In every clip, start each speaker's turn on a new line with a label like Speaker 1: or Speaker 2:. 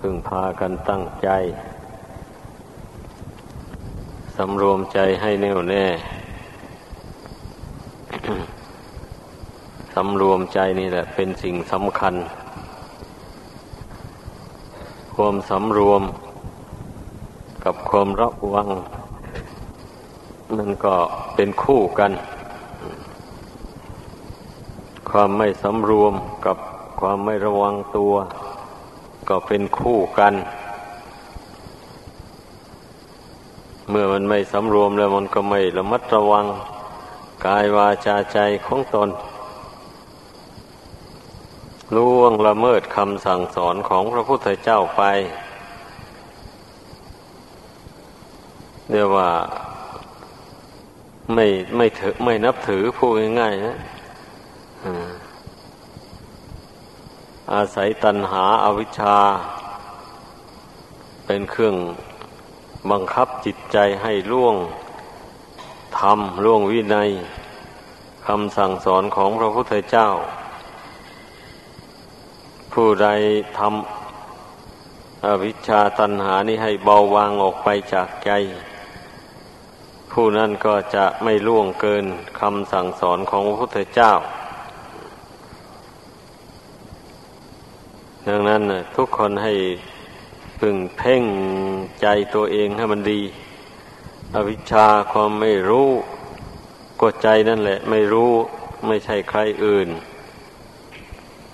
Speaker 1: พึงพากันตั้งใจสำรวมใจให้แน่วแน่สำรวมใจนี่แหละ เป็นสิ่งสำคัญ ความสำรวมกับความระวังมันก็เป็นคู่กัน ความไม่สำรวมกับความไม่ระวังตัว ก็เป็นคู่กัน เมื่อมันไม่สำรวมแล้วมันก็ไม่ระมัดระวังกายวาจาใจของตนล่วงละเมิดคำสั่งสอนของพระพุทธเจ้าไปเรียกว่าไม่ไม่ถือไม่นับถือพูดง่ายๆนะ อาศัยตัณหาอาวิชชา เป็นเครื่องบังคับจิตใจให้ล่วงทำล่วงวินัยคำสั่งสอนของพระพุทธเจ้า ผู้ใดทำอวิชชาตัณหานี้ให้เบาบางออกไปจากใจ ผู้นั้นก็จะไม่ล่วงเกินคำสั่งสอนของพระพุทธเจ้า ดังนั้นทุกคนให้พึงเพ่งใจตัวเองให้มันดี อวิชชาความไม่รู้ก็ใจนั่นแหละ ไม่รู้ไม่ใช่ใครอื่น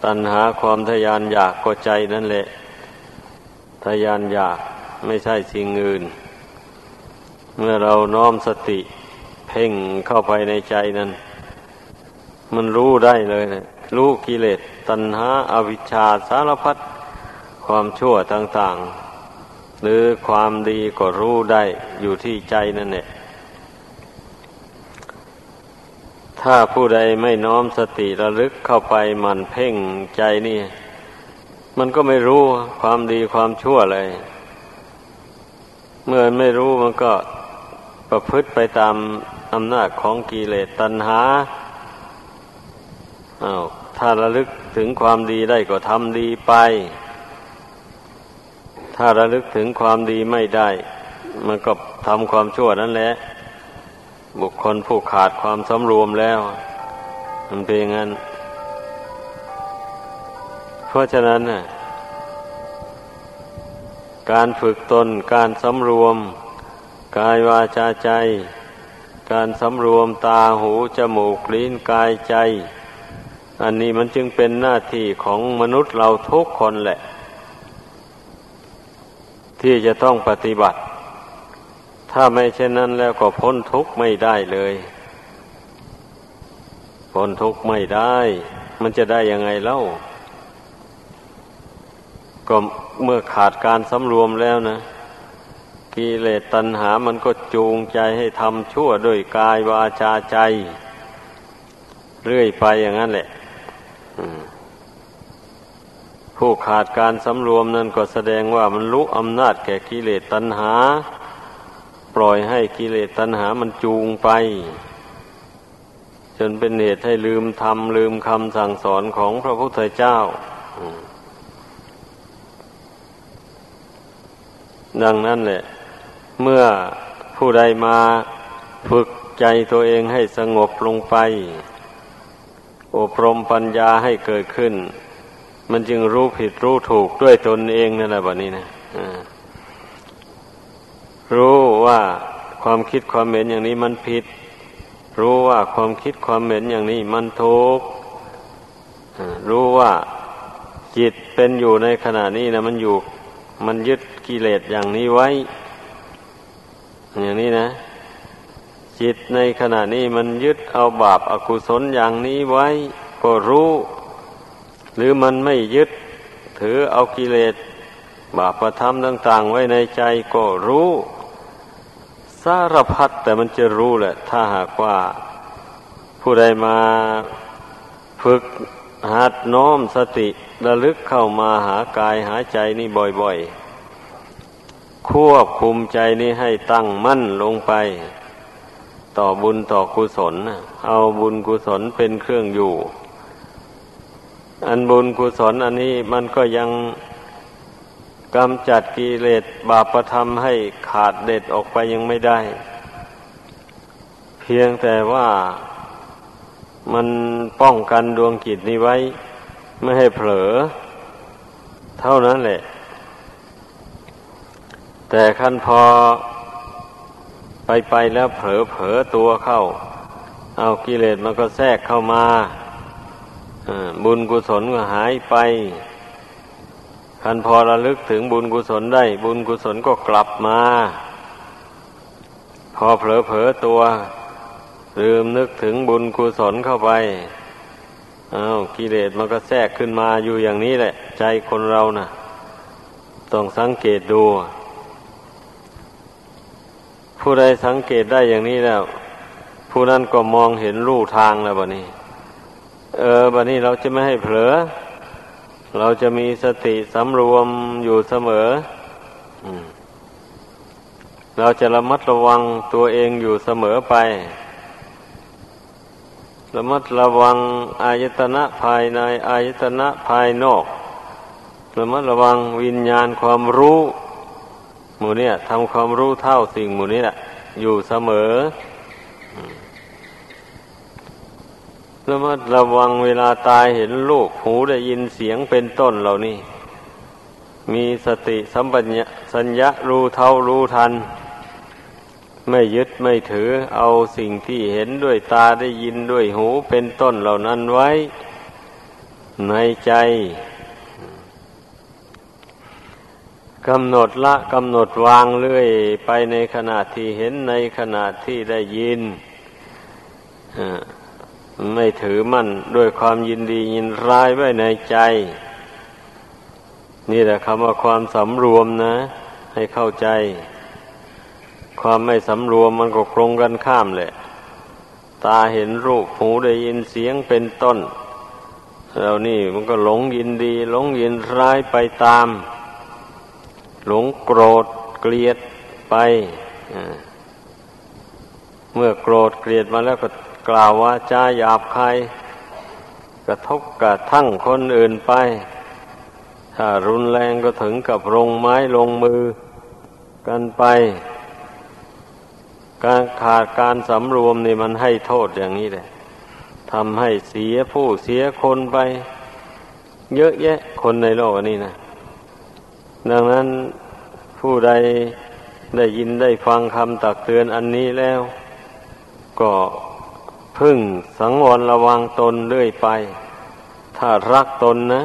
Speaker 1: ตัณหาความทยานอยากก็ใจนั่นแหละ ทยานอยากไม่ใช่สิ่งอื่น เมื่อเราน้อมสติเพ่งเข้าไปในใจนั้น มันรู้ได้เลยนะรู้กิเลส ตัณหาอาวิชชาสารพัดความชั่วต่างๆ หรือความดีก็รู้ได้อยู่ที่ใจนั่นแหละถ้าผู้ใดไม่น้อมสติระลึกเข้าไปมันเพ่งใจนี่ มันก็ไม่รู้ความดีความชั่วเลย เมื่อไม่รู้มันก็ประพฤติไปตามอำนาจของกิเลสตัณหาอา้าว ถ้าระลึกถึงความดีได้ก็ทำดีไป ถ้าระลึกถึงความดีไม่ได้ มันก็ทำความชั่วนั่นแหละ บุคคลผู้ขาดความสำรวมแล้ว มันเป็นงั้น เพราะฉะนั้นน่ะการฝึกตน การสำรวม กายวาจาใจ การสำรวมตาหูจมูกลิ้นกายใจ อันนี้มันจึงเป็นหน้าที่ของมนุษย์เราทุกคนแหละ ที่จะต้องปฏิบัติ ถ้าไม่เช่นนั้นแล้วก็พ้นทุกข์ไม่ได้เลย พ้นทุกข์ไม่ได้ มันจะได้ยังไงเล่า ก็เมื่อขาดการสำรวมแล้วนะกิเลสตัณหามันก็จูงใจให้ทำชั่วด้วยกายวาจาใจ เรื่อยไปอย่างนั้นแหละ ผู้ขาดการสำรวมนั้นก็แสดงว่ามันรู้อำนาจแก่กิเลสตัณหา ปล่อยให้กิเลสตัณหามันจูงไป จนเป็นเหตุให้ลืมทำลืมคำสั่งสอนของพระพุทธเจ้า ดังนั้นแหละ เมื่อผู้ใดมาฝึกใจตัวเองให้สงบลงไป อบรมปัญญาให้เกิดขึ้น มันจึงรู้ผิดรู้ถูกด้วยตนเองนั่นแหละแบบนี้นะรู้ว่าความคิดความเห็นอย่างนี้มันผิด รู้ว่าความคิดความเห็นอย่างนี้มันถูกรู้ว่าจิตเป็นอยู่ในขณะนี้นะมันอยู่ มันยึดกิเลสอย่างนี้ไว้ อย่างนี้นะ จิตในขณะนี้มันยึดเอาบาปอากุศลอย่างนี้ไว้ ก็รู้ หรือมันไม่ยึดถือเอากิเลสบาปประทำต่าง ๆ ไว้ในใจก็รู้ สารพัดแต่มันจะรู้แหละ ถ้าหากว่า ผู้ใดมาฝึกหัดน้อมสติระลึกเข้ามาหากายหาใจนี่บ่อย ๆ ควบคุมใจนี้ให้ตั้งมั่นลงไป ต่อบุญต่อกุศล เอาบุญกุศลเป็นเครื่องอยู่ อันบุญกุศลอันนี้มันก็ยังกำจัดกิเลสบาปประทำให้ขาดเด็ดออกไปยังไม่ได้ เพียงแต่ว่ามันป้องกันดวงกิจนี้ไว้ ไม่ให้เผลอ เท่านั้นแหละ แต่ขั้นพอ ไปไปแล้วเผลอเผลอตัวเข้า เอากิเลสมันก็แทรกเข้ามาบุญกุศลก็หายไปคันพอระลึกถึงบุญกุศลได้ บุญกุศลก็กลับมา พอเผลอเผลอตัว ลืมนึกถึงบุญกุศลเข้าไปอา้าวกิเลสมันก็แทรกขึ้นมาอยู่อย่างนี้แหละ ใจคนเรานะ่ะ ต้องสังเกตดู ผู้ใดสังเกตได้อย่างนี้แล้ว ผู้นั้นก็มองเห็นรูทางแล้วบะนี้ เออบะนี้เราจะไม่ให้เผลอ เราจะมีสติสำรวมอยู่เสมอเราจะระมัดระวังตัวเองอยู่เสมอไป ระมัดระวังอายตนะภายในอายตนะภายนอก ระมัดระวังวิญญาณความรู้ หมู่เนี่ยทำความรู้เท่าสิ่งหมู่นี้แหละอยู่เสมอระมัดระวังเวลาตายเห็นลูกหูได้ยินเสียงเป็นต้นเหล่านี้ มีสติสัมปชัญญะรู้เท่ารู้ทัน ไม่ยึดไม่ถือเอาสิ่งที่เห็นด้วยตาได้ยินด้วยหูเป็นต้นเหล่านั้นไว้ ในใจ กำหนดละกำหนดวางเรื่อยไปในขณะที่เห็นในขณะที่ได้ยินไม่ถือมั่นด้วยความยินดียินร้ายไว้ในใจ นี่แหละคำว่าความสำรวมนะ ให้เข้าใจ ความไม่สำรวมมันก็คงกันข้ามแหละ ตาเห็นรูปหูได้ยินเสียงเป็นต้นเรานี่มันก็หลงยินดี หลงยินร้ายไปตาม หลงโกรธเกลียดไปเมื่อโกรธเกลียดมาแล้วก็กล่าวว่าจาหยาบคายกระทบกระทั่งคนอื่นไป ถ้ารุนแรงก็ถึงกับลงไม้ลงมือกันไป การขาดการสำรวมนี่มันให้โทษอย่างนี้แหละทำให้เสียผู้เสียคนไป เยอะแยะคนในโลกนี้นะ ดังนั้นผู้ใดได้ยินได้ฟังคำตักเตือนอันนี้แล้ว ก็พึ่งสังวรระวังตนเรื่อยไป ถ้ารักตนนะ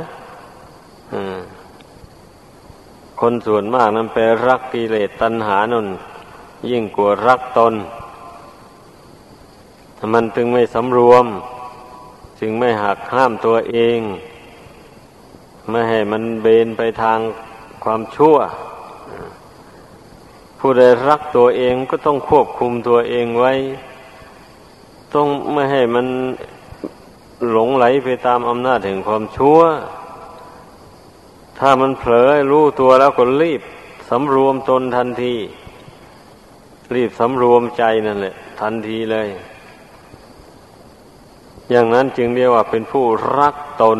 Speaker 1: คนส่วนมากนั้นไปรักกิเลสตัณหานนยิ่งกว่ารักตน มันจึงไม่สำรวม จึงไม่หักห้ามตัวเอง ไม่ให้มันเบนไปทาง ความชั่ว ผู้ใดรักตัวเองก็ต้องควบคุมตัวเองไว้ ต้องไม่ให้มันหลงไหลไปตามอำนาจแห่งความชั่ว ถ้ามันเผลอรู้ตัวแล้วก็รีบสำรวมตนทันที รีบสำรวมใจนั่นแหละ ทันทีเลย อย่างนั้นจึงเรียกว่าเป็นผู้รักตน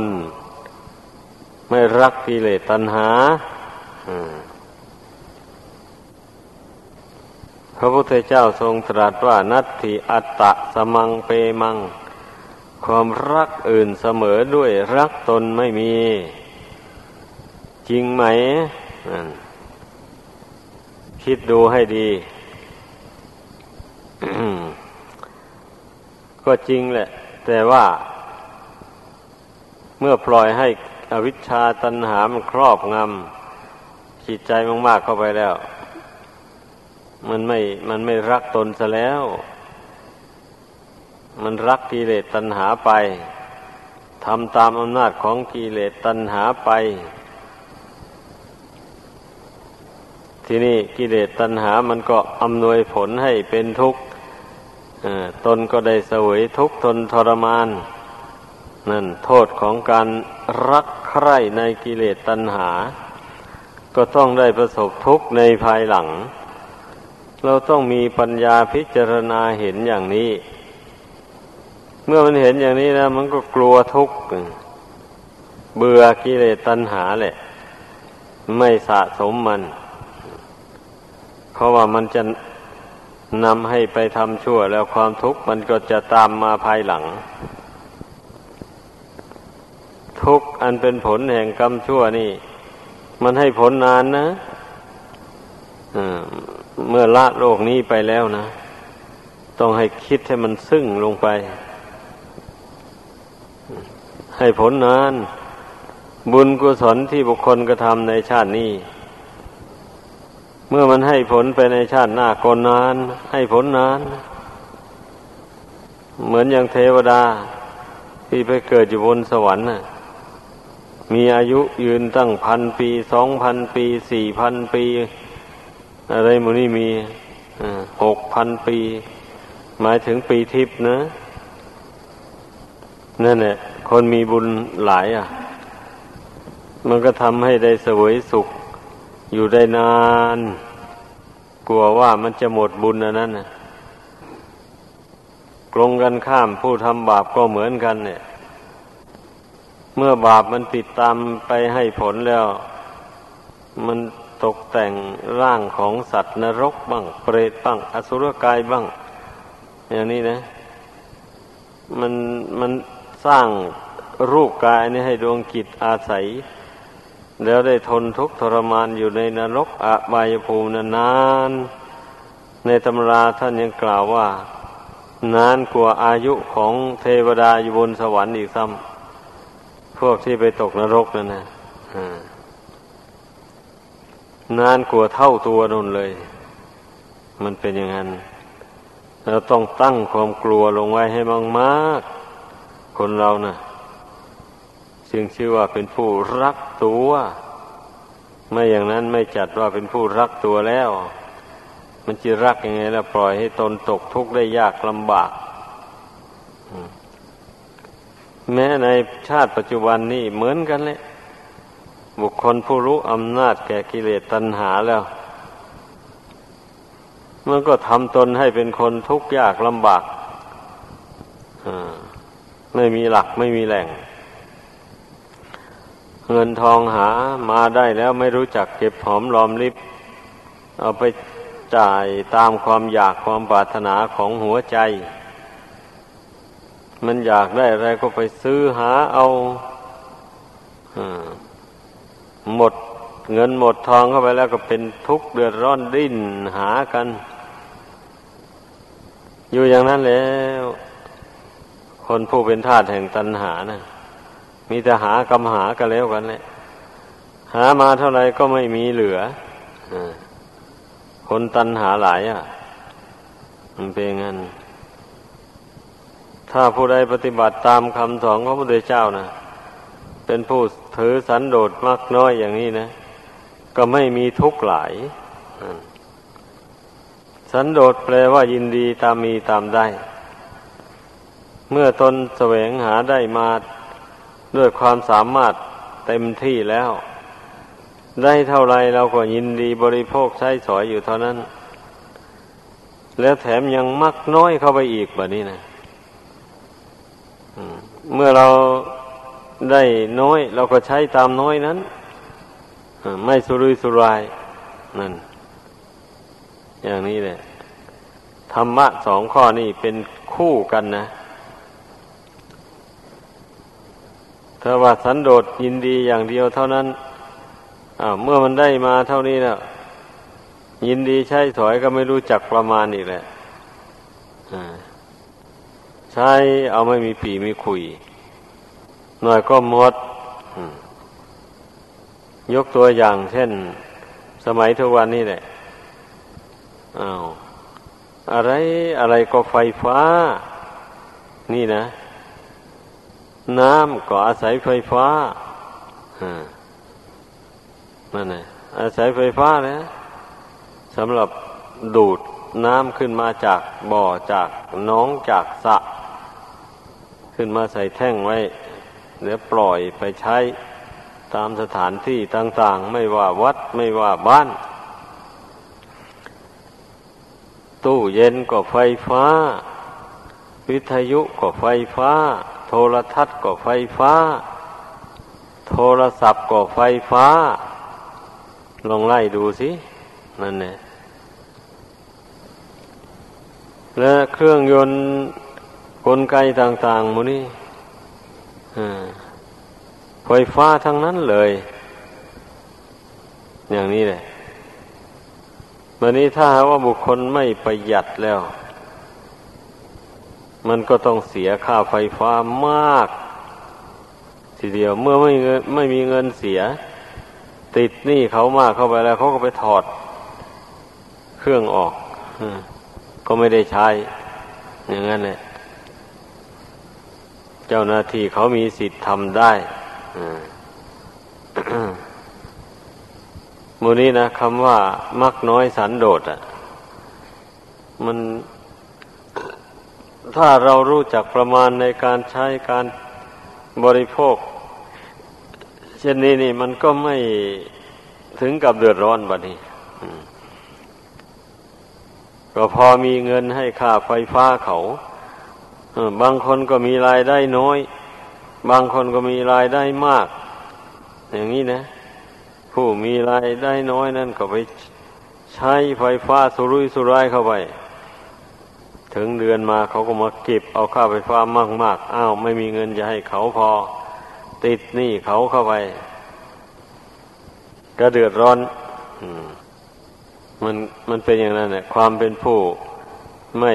Speaker 1: ไม่รักกิเลสตัณหา พระพุทธเจ้าทรงตรัสว่านัตถิอัตตะสมังเปมัง ความรักอื่นเสมอด้วยรักตนไม่มี จริงไหม คิดดูให้ดี ก็จริงแหละ แต่ว่า เมื่อปล่อยให้อวิชชาตันหามันครอบงำ จิตใจมากๆเข้าไปแล้ว มันไม่มันไม่รักตนซะแล้ว มันรักกิเลสตัณหาไปทำตามอำนาจของกิเลสตัณหาไป ที่นี่กิเลสตัณหามันก็อำนวยผลให้เป็นทุกข์ตนก็ได้เสวยทุกข์ทนทรมาน นั่นโทษของการรักใคร่ในกิเลสตัณหา ก็ต้องได้ประสบทุกข์ในภายหลัง เราต้องมีปัญญาพิจารณาเห็นอย่างนี้ เมื่อมันเห็นอย่างนี้นะมันก็กลัวทุกข์เบื่อกิเลสตัณหาแหละ ไม่สะสมมัน เพราะว่ามันจะนำให้ไปทำชั่ว แล้วความทุกข์มันก็จะตามมาภายหลัง ทุกข์อันเป็นผลแห่งกรรมชั่วนี่ มันให้ผลนานนะเมื่อละโลกนี้ไปแล้วนะ ต้องให้คิดให้มันซึ้งลงไป ให้ผลนาน บุญกุศลที่บุคคลกระทำในชาตินี้ เมื่อมันให้ผลไปในชาติหน้าก็นาน ให้ผลนาน เหมือนอย่างเทวดา ที่ไปเกิดอยู่บนสวรรค์น่ะ มีอายุยืนตั้งพันปีสองพันปีสี่พันปี อะไรมูนี่มีหกพันปี หมายถึงปีทิพย์นะ นั่นแหละคนมีบุญหลายอะ มันก็ทำให้ได้เสวยสุข อยู่ได้นาน กลัวว่ามันจะหมดบุญอันนั้นนะกลงกันข้ามผู้ทำบาปก็เหมือนกันเนี่ย เมื่อบาปมันติดตามไปให้ผลแล้ว มันตกแต่งร่างของสัตว์นรกบ้าง เปรตบ้าง อสุรกายบ้าง อย่างนี้นะ มันมันสร้างรูปกายนี้ให้ดวงกิจอาศัย แล้วได้ทนทุกข์ทรมานอยู่ในนรกอบายภูมินานในตำราท่านยังกล่าวว่า นานกว่าอายุของเทวดาอยู่บนสวรรค์อีกซ้ำ พวกที่ไปตกนรกนั่นนะนานกว่าเท่าตัวนั่นเลย มันเป็นอย่างนั้น เราต้องตั้งความกลัวลงไว้ให้มากๆ คนเรานะ่ะจึงชื่อว่าเป็นผู้รักตัว ไม่อย่างนั้นไม่จัดว่าเป็นผู้รักตัวแล้ว มันจะรักยังไงแล้วปล่อยให้ตนตกทุกข์ได้ยากลำบาก แม้ในชาติปัจจุบันนี้เหมือนกันเลยบุคคลผู้รู้อำนาจแก่กิเลสตัณหาแล้ว มันก็ทำตนให้เป็นคนทุกข์ยากลำบากไม่มีหลักไม่มีแหล่ง เงินทองหามาได้แล้วไม่รู้จักเก็บหอมรอมริบ เอาไปจ่ายตามความอยากความปรารถนาของหัวใจ มันอยากได้อะไรก็ไปซื้อหาเอาหมดเงินหมดทองเข้าไปแล้วก็เป็นทุกข์เดือดร้อนดิ้นหากัน อยู่อย่างนั้นแล้ว คนผู้เป็นทาสแห่งตัณหานะมีแต่หากำหากันแล้วกันแหละหามาเท่าไรก็ไม่มีเหลือคนตันหาหลายอะ มันเป็นงั้น ถ้าผู้ใดปฏิบัติตามคำสอนของพระพุทธเจ้านะเป็นผู้ถือสันโดษมากน้อยอย่างนี้นะ ก็ไม่มีทุกข์หลาย สันโดษแปลว่ายินดีตามมีตามได้ เมื่อตนแสวงหาได้มาด้วยความสามารถเต็มที่แล้ว ได้เท่าไรเราก็ยินดีบริโภคใช้สอยอยู่เท่านั้น แล้วแถมยังมักน้อยเข้าไปอีกแบบนี้นะ เมื่อเราได้น้อย เราก็ใช้ตามน้อยนั้นไม่สุรุยสุรายนั่น อย่างนี้แหละธรรมะสองข้อนี้เป็นคู่กันนะถ้าว่าสันโดษยินดีอย่างเดียวเท่านั้นเมื่อมันได้มาเท่านี้นะยินดีใช้ถอยก็ไม่รู้จักประมาณอีกแหละ ใช้เอาไม่มีปีไมีคุย หน่อยก็หมด ยกตัวอย่างเช่น สมัยทุกวันนี้แหละอ้าวอะไรอะไรก็ไฟฟ้า นี่นะ น้ำก็อาศัยไฟฟ้านั่นแหละอาศัยไฟฟ้านะสำหรับดูดน้ำขึ้นมาจากบ่อจากน้องจากสระ ขึ้นมาใส่แท่งไว้เดี๋ยวปล่อยไปใช้ตามสถานที่ต่าง ๆ ไม่ว่าวัดไม่ว่าบ้าน ตู้เย็นก็ไฟฟ้า วิทยุก็ไฟฟ้า โทรทัศน์ก็ไฟฟ้า โทรศัพท์ก็ไฟฟ้า ลองไล่ดูสิ นั่นเนี่ยและเครื่องยนต์ กลไกต่างๆมูนี่ไฟฟ้าทั้งนั้นเลย อย่างนี้แหละวันนี้ถ้าว่าบุคคลไม่ประหยัดแล้ว มันก็ต้องเสียค่าไฟฟ้ามาก ทีเดียวเมื่อไม่เงินไม่มีเงินเสีย ติดหนี้เขามากเข้าไปแล้วเขาก็ไปถอด เครื่องออกก็ไม่ได้ใช้ อย่างนั้นแหละ เจ้าหน้าที่เขามีสิทธิ์ทำได้มูนี้นะคำว่ามักน้อยสันโดษอะ มัน ถ้าเรารู้จักประมาณในการใช้การบริโภค เช่นนี้นี่ มันก็ไม่ถึงกับเดือดร้อนบัดนี้ก็พอมีเงินให้ค่าไฟฟ้าเขา บางคนก็มีรายได้น้อย บางคนก็มีรายได้มาก อย่างนี้นะ ผู้มีรายได้น้อยนั่นก็ไปใช้ไฟฟ้าสุรุ่ยสุร่ายเข้าไป ถึงเดือนมาเขาก็มาเก็บเอาค่าไฟฟ้ามากๆอ้าวไม่มีเงินจะให้เขาพอ ติดหนี้เขาเข้าไป ก็เดือดร้อนมันมันเป็นอย่างนั้นแหละความเป็นผู้ไม่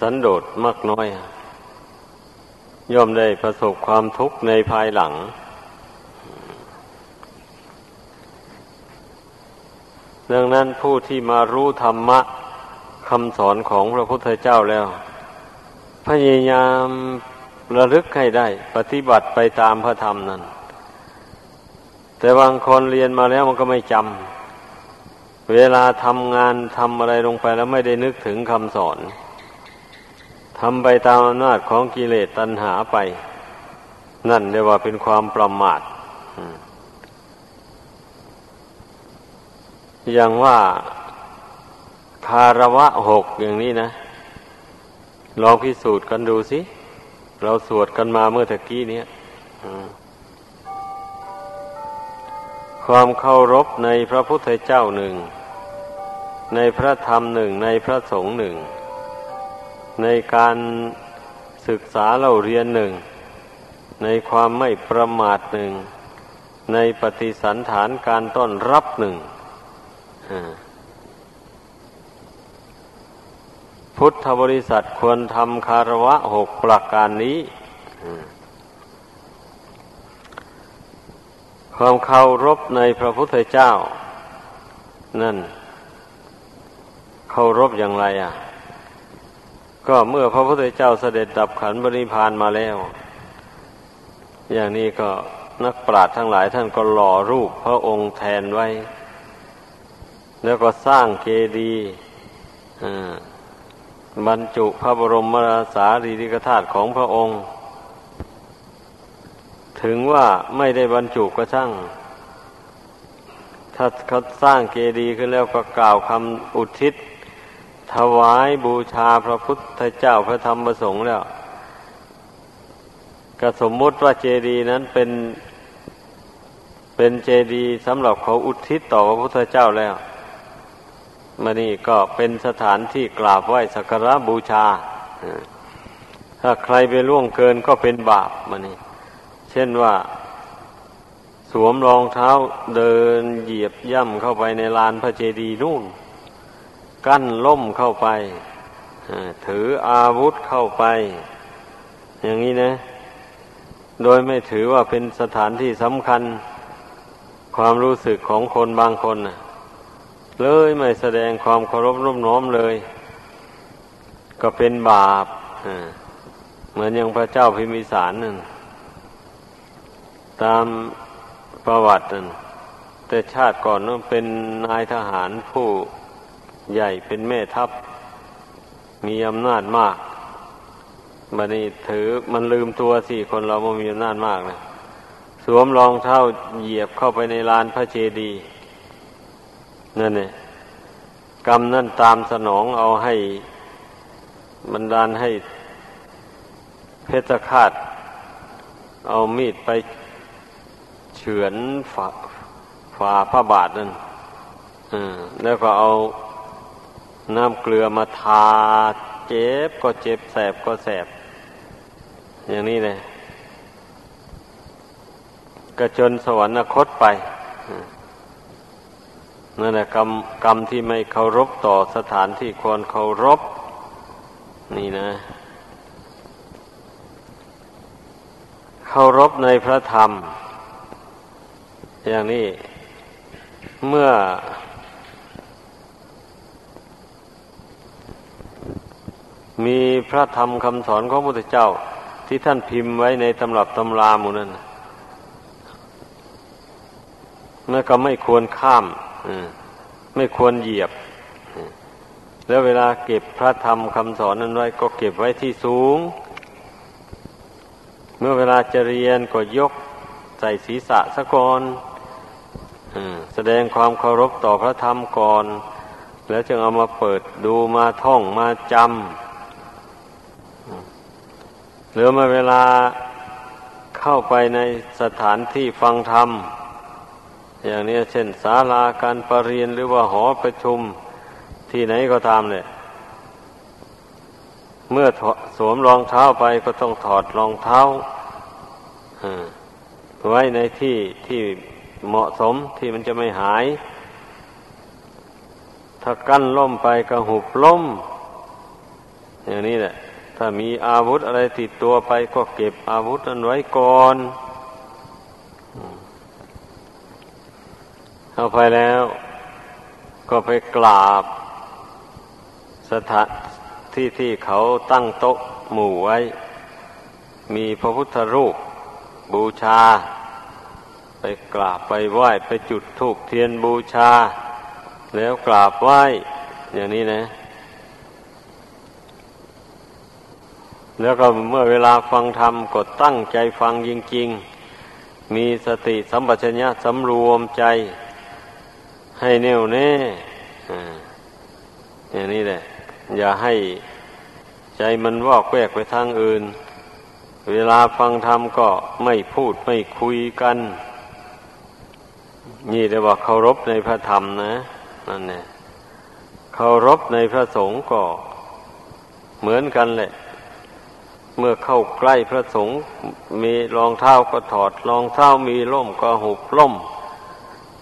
Speaker 1: สันโดษมากน้อย ย่อมได้ประสบความทุกข์ในภายหลัง ดังนั้นผู้ที่มารู้ธรรมะคำสอนของพระพุทธเจ้าแล้ว พยายามระลึกให้ได้ ปฏิบัติไปตามพระธรรมนั้น แต่บางคนเรียนมาแล้วมันก็ไม่จำเวลาทำงานทำอะไรลงไปแล้วไม่ได้นึกถึงคำสอน ทำไปตามอำนาจของกิเลสตัณหาไป นั่นเรียกว่าเป็นความประมาทอย่างว่าคารวะหกอย่างนี้นะ ลองพิสูจน์กันดูสิ เราสวดกันมาเมื่อตะกี้นี้ความเคารพในพระพุทธเจ้าหนึ่ง ในพระธรรมหนึ่ง ในพระสงฆ์หนึ่ง ในการศึกษาเราเรียนหนึ่ง ในความไม่ประมาทหนึ่ง ในปฏิสันฐานการต้อนรับหนึ่งพุทธบริษัทควรทำคารวะหกประการนี้ความเคารพในพระพุทธเจ้า นั่น เคารพอย่างไรอะ ก็เมื่อพระพุทธเจ้าเสด็จดับขันบริพานมาแล้ว อย่างนี้ก็นักปราชญ์ทั้งหลายท่านก็หล่อรูปพระองค์แทนไว้ แล้วก็สร้างเกดีย์บรรจุพระบรมราสารีริกธาตุของพระองค์ ถึงว่าไม่ได้บรรจุก็ช่าง ถ้าเขาสร้างเกดีย์ขึ้นแล้วก็กล่าวคำอุทิศ ถวายบูชาพระพุทธเจ้าพระธรรมพระสงฆ์แล้วก็สมมติว่าเจดีย์นั้นเป็นเป็นเจดีย์สำหรับเขาอุทิศต่อพระพุทธเจ้าแล้วมานี่ก็เป็นสถานที่กราบไหว้สักการะบูชา ถ้าใครไปล่วงเกินก็เป็นบาปมานี่เช่นว่า สวมรองเท้าเดินเหยียบย่ำเข้าไปในลานพระเจดีย์นู่น กั้นล่มเข้าไปถืออาวุธเข้าไป อย่างนี้นะ โดยไม่ถือว่าเป็นสถานที่สำคัญ ความรู้สึกของคนบางคนเลยไม่แสดงความเคารพร่มน้อมเลย ก็เป็นบาปเหมือนอย่างพระเจ้าพิมิสารนั่นตามประวัตินั่นแต่ชาติก่อนนั้นเป็นนายทหารผู้ ใหญ่เป็นแม่ทัพ มีอำนาจมากบันนี้ถือมันลืมตัวสี่คนเราไม่มีอำนาจมากนะสวมรองเท้าเหยียบเข้าไปในลานพระเจดีย์นั่นเนี่ยกรรมนั่นตามสนองเอาให้บันดาลให้เพชฌฆาต เอามีดไปเฉือนฝฝ่าพระบาทนั่นแล้วก็เอา น้ำเกลือมาทาเจ็บก็เจ็บแสบก็แสบ อย่างนี้เลยก็จนสวรรคตไปนั่นแหละกรรมกรรมที่ไม่เคารพต่อสถานที่ควรเคารพ นี่นะ เคารพในพระธรรม อย่างนี้เมื่อ มีพระธรรมคำสอนของพระพุทธเจ้า ที่ท่านพิมพ์ไว้ในตำรับตำราหมู่นั้นเมื่อก็ไม่ควรข้ามไม่ควรเหยียบ แล้วเวลาเก็บพระธรรมคำสอนนั้นไว้ ก็เก็บไว้ที่สูง เมื่อเวลาจะเรียนก็ยกใส่ศีรษะสะก่อนแสดงความเคารพต่อพระธรรมก่อน แล้วจึงเอามาเปิดดูมาท่องมาจำ หรือมาเวลาเข้าไปในสถานที่ฟังธรรม อย่างนี้เช่นศาลาการประเรียนหรือว่าหอประชุมที่ไหนก็ตามเนี่ย เมื่อสวมรองเท้าไปก็ต้องถอดรองเท้าไว้ในที่ที่เหมาะสมที่มันจะไม่หาย ถ้ากั้นล่มไปก็หุบล่ม อย่างนี้แหละ ถ้ามีอาวุธอะไรติดตัวไปก็เก็บอาวุธนั้นไว้ก่อนเข้าไปแล้ว ก็ไปกราบ สถานที่ที่เขาตั้งโต๊ะหมู่ไว้ มีพระพุทธรูปบูชา ไปกราบไปไหว้ไปจุดธูปเทียนบูชา แล้วกราบไหว้ อย่างนี้นะ แล้วก็เมื่อเวลาฟังธรรมก็ตั้งใจฟังจริง ๆ มีสติสัมปชัญญะสำรวมใจ ให้แน่วแน่อย่างนี้แหละ อย่าให้ใจมันวอกแวกไปทางอื่น เวลาฟังธรรมก็ไม่พูดไม่คุยกัน นี่เรียกว่าเคารพในพระธรรมนะนั่นเนี่ยเคารพในพระสงฆ์ก็เหมือนกันแหละ เมื่อเข้าใกล้พระสงฆ์มีรองเท้าก็ถอดรองเท้ามีล่มก็หุบล่ม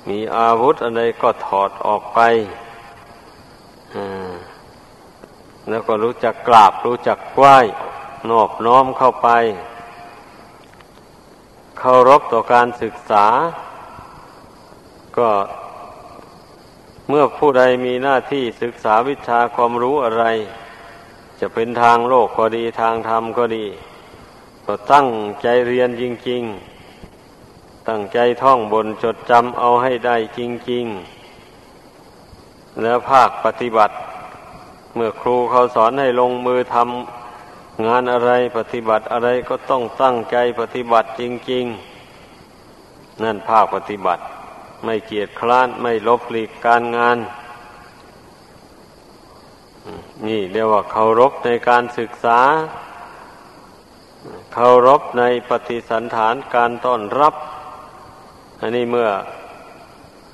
Speaker 1: มีอาวุธอะไรก็ถอดออกไปแล้วก็รู้จักกราบรู้จักไหว้นอบน้อมเข้าไป เคารพต่อการศึกษา ก็เมื่อผู้ใดมีหน้าที่ศึกษาวิชาความรู้อะไร จะเป็นทางโลกก็ดีทางธรรมก็ดี ก็ตั้งใจเรียนจริง ๆ ตั้งใจท่องบนจดจำเอาให้ได้จริง ๆ แล้วภาคปฏิบัติ เมื่อครูเขาสอนให้ลงมือทำงานอะไรปฏิบัติอะไรก็ต้องตั้งใจปฏิบัติจริง ๆ นั่นภาคปฏิบัติ ไม่เกียจคร้านไม่ลบหลีกการงาน นี่เรียกว่าเคารพในการศึกษา เคารพในปฏิสันฐานการต้อนรับ อันนี้เมื่อ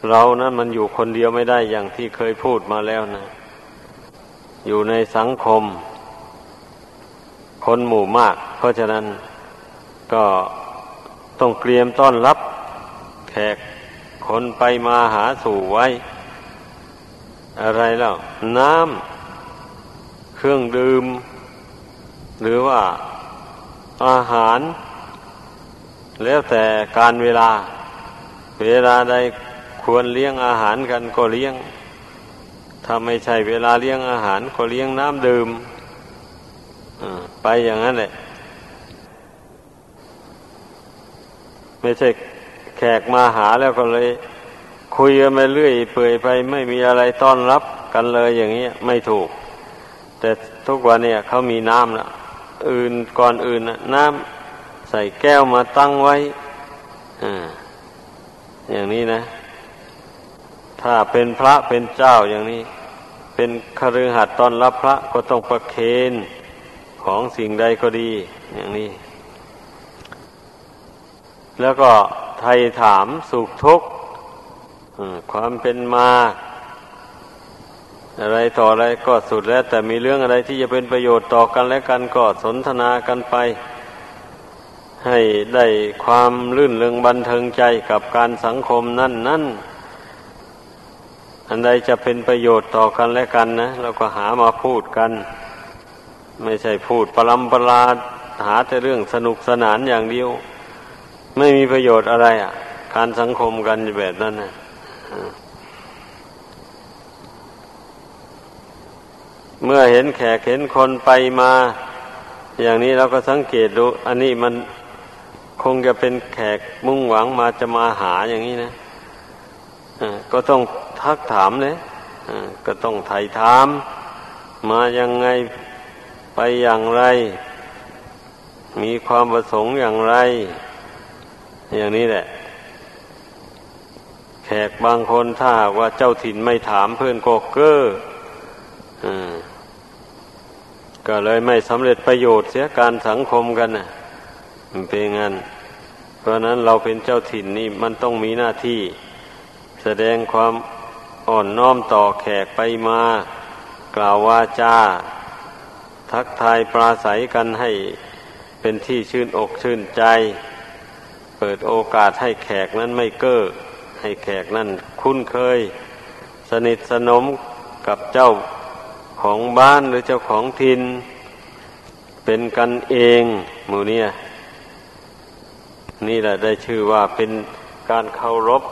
Speaker 1: เรานั้นมันอยู่คนเดียวไม่ได้อย่างที่เคยพูดมาแล้วนะ อยู่ในสังคม คนหมู่มาก เพราะฉะนั้นก็ต้องเตรียมต้อนรับ แขกคนไปมาหาสู่ไว้ อะไรแล้ว น้ำ เครื่องดื่ม หรือว่าอาหาร แล้วแต่การเวลา เวลาใดควรเลี้ยงอาหารกันก็เลี้ยง ถ้าไม่ใช่เวลาเลี้ยงอาหารก็เลี้ยงน้ำดื่มไปอย่างนั้นแหละ ไม่ใช่แขกมาหาแล้วก็เลย คุยกันไปเรื่อยเปื่อยไปไม่มีอะไรต้อนรับกันเลยอย่างนี้ไม่ถูก แต่ทุกวันเนี่ยเขามีน้ำนะอื่นก่อนอื่นน้ำใส่แก้วมาตั้งไว้อ่าอย่างนี้นะ ถ้าเป็นพระเป็นเจ้าอย่างนี้ เป็นคฤหัสถ์ตอนรับพระก็ต้องประเคนของสิ่งใดก็ดี อย่างนี้ แล้วก็ไทยถามสุขทุกข์ความเป็นมา อะไรต่ออะไรก็สุดแล้ว แต่มีเรื่องอะไรที่จะเป็นประโยชน์ต่อกันและกันก็สนทนากันไป ให้ได้ความลื่นเริงบันเทิงใจกับการสังคมนั่นนั่นอันใดจะเป็นประโยชน์ต่อกันและกันนะเราก็หามาพูดกัน ไม่ใช่พูดปรำปราหาแต่เรื่องสนุกสนานอย่างเดียว ไม่มีประโยชน์อะไรอะ การสังคมกันแบบนั้นนะ เมื่อเห็นแขกเห็นคนไปมา อย่างนี้เราก็สังเกตดู อันนี้มันคงจะเป็นแขกมุ่งหวังมาจะมาหาอย่างนี้นะก็ต้องทักถามเลยก็ต้องไถ่ถาม มายังไงไปอย่างไร มีความประสงค์อย่างไร อย่างนี้แหละ แขกบางคนถ้าว่าเจ้าถิ่นไม่ถามเพื่อนก็เก้อ ก็เลยไม่สำเร็จประโยชน์เสียการสังคมกันนะมันเป็นงั้น เพราะนั้นเราเป็นเจ้าถิ่นนี่มันต้องมีหน้าที่ แสดงความอ่อนน้อมต่อแขกไปมา กล่าวว่าจ้าทักทายปราศัยกันให้เป็นที่ชื่นอกชื่นใจ เปิดโอกาสให้แขกนั้นไม่เก้อให้แขกนั้นคุ้นเคย สนิทสนมกับเจ้า ของบ้านหรือเจ้าของทิน เป็นกันเองหมู่เนี่ย นี่แหละได้ชื่อว่าเป็นการเคารพ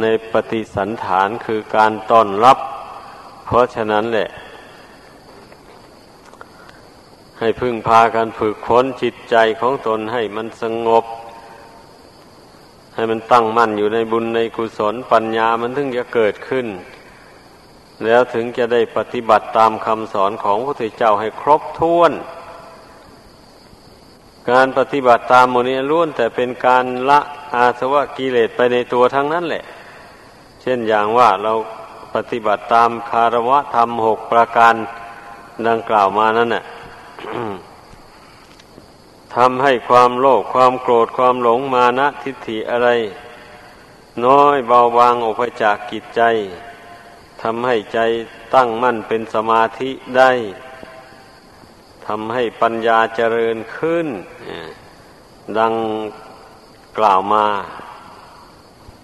Speaker 1: ในปฏิสันฐานคือการต้อนรับ เพราะฉะนั้นแหละ ให้พึ่งพากันฝึกค้นจิตใจของตนให้มันสงบ ให้มันตั้งมั่นอยู่ในบุญในกุศลปัญญามันถึงจะเกิดขึ้น แล้วถึงจะได้ปฏิบัติตามคำสอนของพระพุทธเจ้าให้ครบถ้วน การปฏิบัติตามโมนี้ล้วนแต่เป็นการละอาสวะกิเลสไปในตัวทั้งนั้นแหละ เช่นอย่างว่าเราปฏิบัติตามคารวะธรรมหกประการดังกล่าวมานั้นน่ะทำให้ความโลภความโกรธความหลงมานะทิฏฐิอะไร น้อยเบาบางออกไปจากกิจใจ ทำให้ใจตั้งมั่นเป็นสมาธิได้ทำให้ปัญญาเจริญขึ้น ดังกล่าวมา